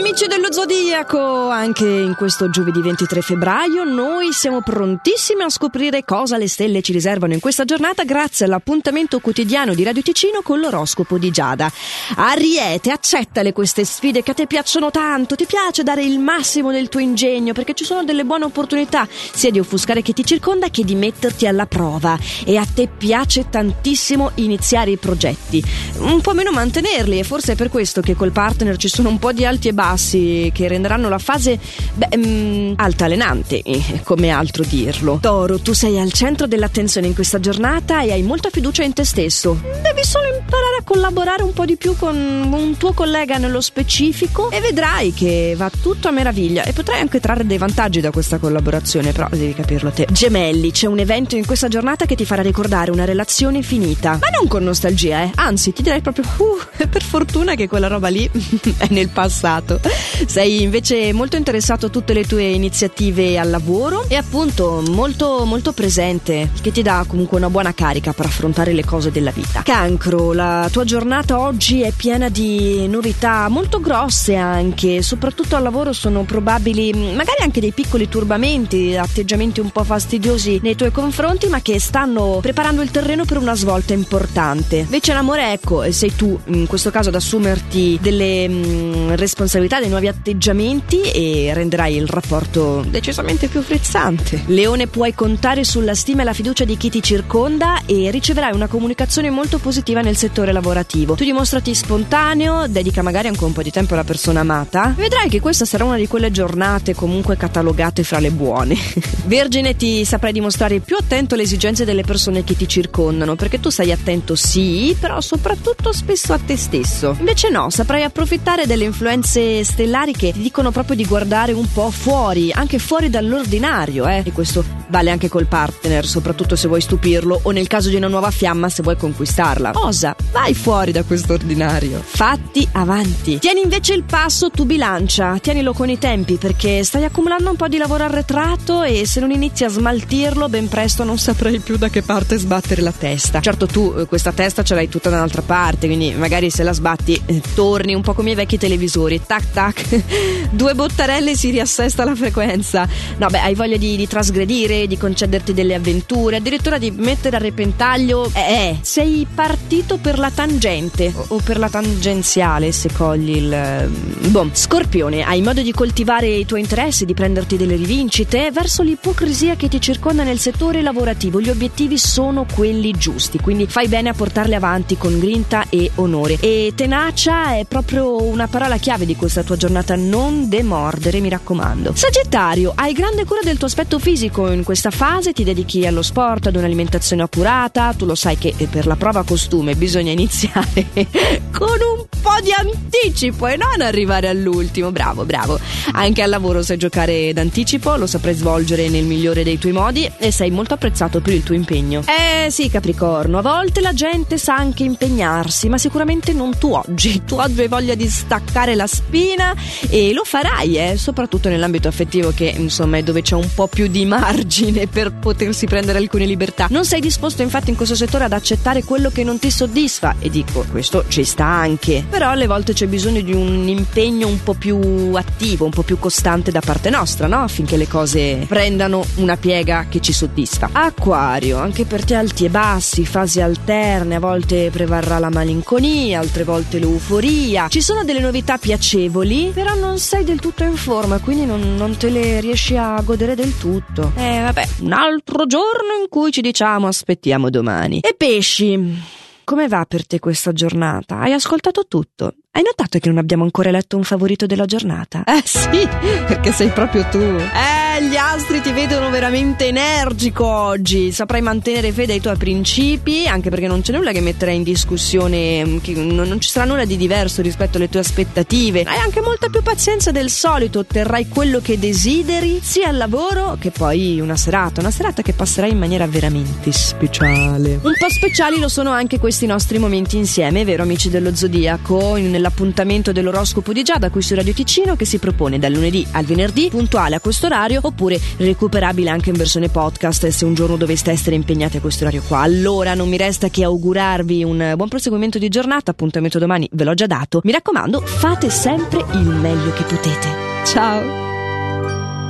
Amici dello Zodiaco, anche in questo giovedì 23 febbraio noi siamo prontissimi a scoprire cosa le stelle ci riservano in questa giornata grazie all'appuntamento quotidiano di Radio Ticino con l'oroscopo di Giada. Ariete, accettale queste sfide che a te piacciono tanto, ti piace dare il massimo del tuo ingegno perché ci sono delle buone opportunità sia di offuscare chi ti circonda che di metterti alla prova. E a te piace tantissimo iniziare i progetti, un po' meno mantenerli e forse è per questo che col partner ci sono un po' di alti e bassi che renderanno la fase beh, mh, altalenante, eh, come altro dirlo. Toro, tu sei al centro dell'attenzione in questa giornata e hai molta fiducia in te stesso. Devi solo imparare a collaborare un po' di più con un tuo collega nello specifico e vedrai che va tutto a meraviglia e potrai anche trarre dei vantaggi da questa collaborazione, però devi capirlo te. Gemelli, c'è un evento in questa giornata che ti farà ricordare una relazione finita, ma non con nostalgia, eh. Anzi, ti direi proprio uh, per fortuna che quella roba lì è nel passato. Sei invece molto interessato a tutte le tue iniziative al lavoro e appunto molto molto presente, che ti dà comunque una buona carica per affrontare le cose della vita. Cancro, la tua giornata oggi è piena di novità molto grosse anche, soprattutto al lavoro sono probabili magari anche dei piccoli turbamenti, atteggiamenti un po' fastidiosi nei tuoi confronti, ma che stanno preparando il terreno per una svolta importante. Invece l'amore, ecco, sei tu in questo caso ad assumerti delle mh, responsabilità responsabilità dei nuovi atteggiamenti e renderai il rapporto decisamente più frizzante. Leone, puoi contare sulla stima e la fiducia di chi ti circonda e riceverai una comunicazione molto positiva nel settore lavorativo. Tu dimostrati spontaneo, dedica magari anche un po' di tempo alla persona amata. Vedrai che questa sarà una di quelle giornate comunque catalogate fra le buone. Vergine, ti saprai dimostrare più attento alle esigenze delle persone che ti circondano, perché tu sei attento sì, però soprattutto spesso a te stesso. Invece no, saprai approfittare delle influenze stellari che dicono proprio di guardare un po' fuori, anche fuori dall'ordinario, eh? E questo vale anche col partner, soprattutto se vuoi stupirlo o nel caso di una nuova fiamma se vuoi conquistarla. Osa, vai fuori da questo ordinario. Fatti avanti. Tieni invece il passo tu bilancia, tienilo con i tempi perché stai accumulando un po' di lavoro arretrato e se non inizi a smaltirlo ben presto non saprai più da che parte sbattere la testa. Certo tu eh, questa testa ce l'hai tutta da un'altra parte, quindi magari se la sbatti eh, torni un po' come i vecchi televisori, tac tac, due bottarelle si riassesta la frequenza. No, beh, hai voglia di, di trasgredire, di concederti delle avventure, addirittura di mettere a repentaglio. Eh, eh, sei partito per la tangente o, o per la tangenziale, se cogli il. Boh, Scorpione, hai modo di coltivare i tuoi interessi, di prenderti delle rivincite verso l'ipocrisia che ti circonda nel settore lavorativo. Gli obiettivi sono quelli giusti, quindi fai bene a portarli avanti con grinta e onore. E tenacia è proprio una parola chiave di questa tua giornata, non demordere, mi raccomando. Sagittario, hai grande cura del tuo aspetto fisico in questa fase, ti dedichi allo sport, ad un'alimentazione accurata, tu lo sai che per la prova costume bisogna iniziare con un po' di anticipo e non arrivare all'ultimo. Bravo, bravo. Anche al lavoro sai giocare d'anticipo, lo saprai svolgere nel migliore dei tuoi modi e sei molto apprezzato per il tuo impegno. Eh sì, Capricorno, a volte la gente sa anche impegnarsi, ma sicuramente non tu oggi. Tu oggi hai voglia di staccare la spina e lo farai, eh, soprattutto nell'ambito affettivo che insomma è dove c'è un po' più di margine per potersi prendere alcune libertà. Non sei disposto infatti in questo settore ad accettare quello che non ti soddisfa e dico, questo ci sta anche. Però alle volte c'è bisogno di un impegno un po' più attivo, un po' più costante da parte nostra, no? Affinché le cose prendano una piega che ci soddisfa. Acquario, anche per te alti e bassi, fasi alterne, a volte prevarrà la malinconia, altre volte l'euforia. Ci sono delle novità piacevoli, però non sei del tutto in forma, quindi non, non te le riesci a godere del tutto. Eh, vabbè, un altro giorno in cui ci diciamo aspettiamo domani. E pesci. Come va per te questa giornata? Hai ascoltato tutto? Hai notato che non abbiamo ancora letto un favorito della giornata? Eh sì, perché sei proprio tu. Eh, gli astri ti vedono veramente energico oggi. Saprai mantenere fede ai tuoi principi, anche perché non c'è nulla che metterà in discussione, mm, non ci sarà nulla di diverso rispetto alle tue aspettative. Hai anche molta più pazienza del solito, otterrai quello che desideri, sia al lavoro che poi una serata. Una serata che passerà in maniera veramente speciale. Un po' speciali lo sono anche questi nostri momenti insieme, vero amici dello Zodiaco? Nell'appuntamento dell'oroscopo di Giada qui su Radio Ticino che si propone dal lunedì al venerdì puntuale a questo orario oppure recuperabile anche in versione podcast se un giorno doveste essere impegnati a questo orario qua. Allora non mi resta che augurarvi un buon proseguimento di giornata, appuntamento domani ve l'ho già dato. Mi raccomando, fate sempre il meglio che potete. Ciao!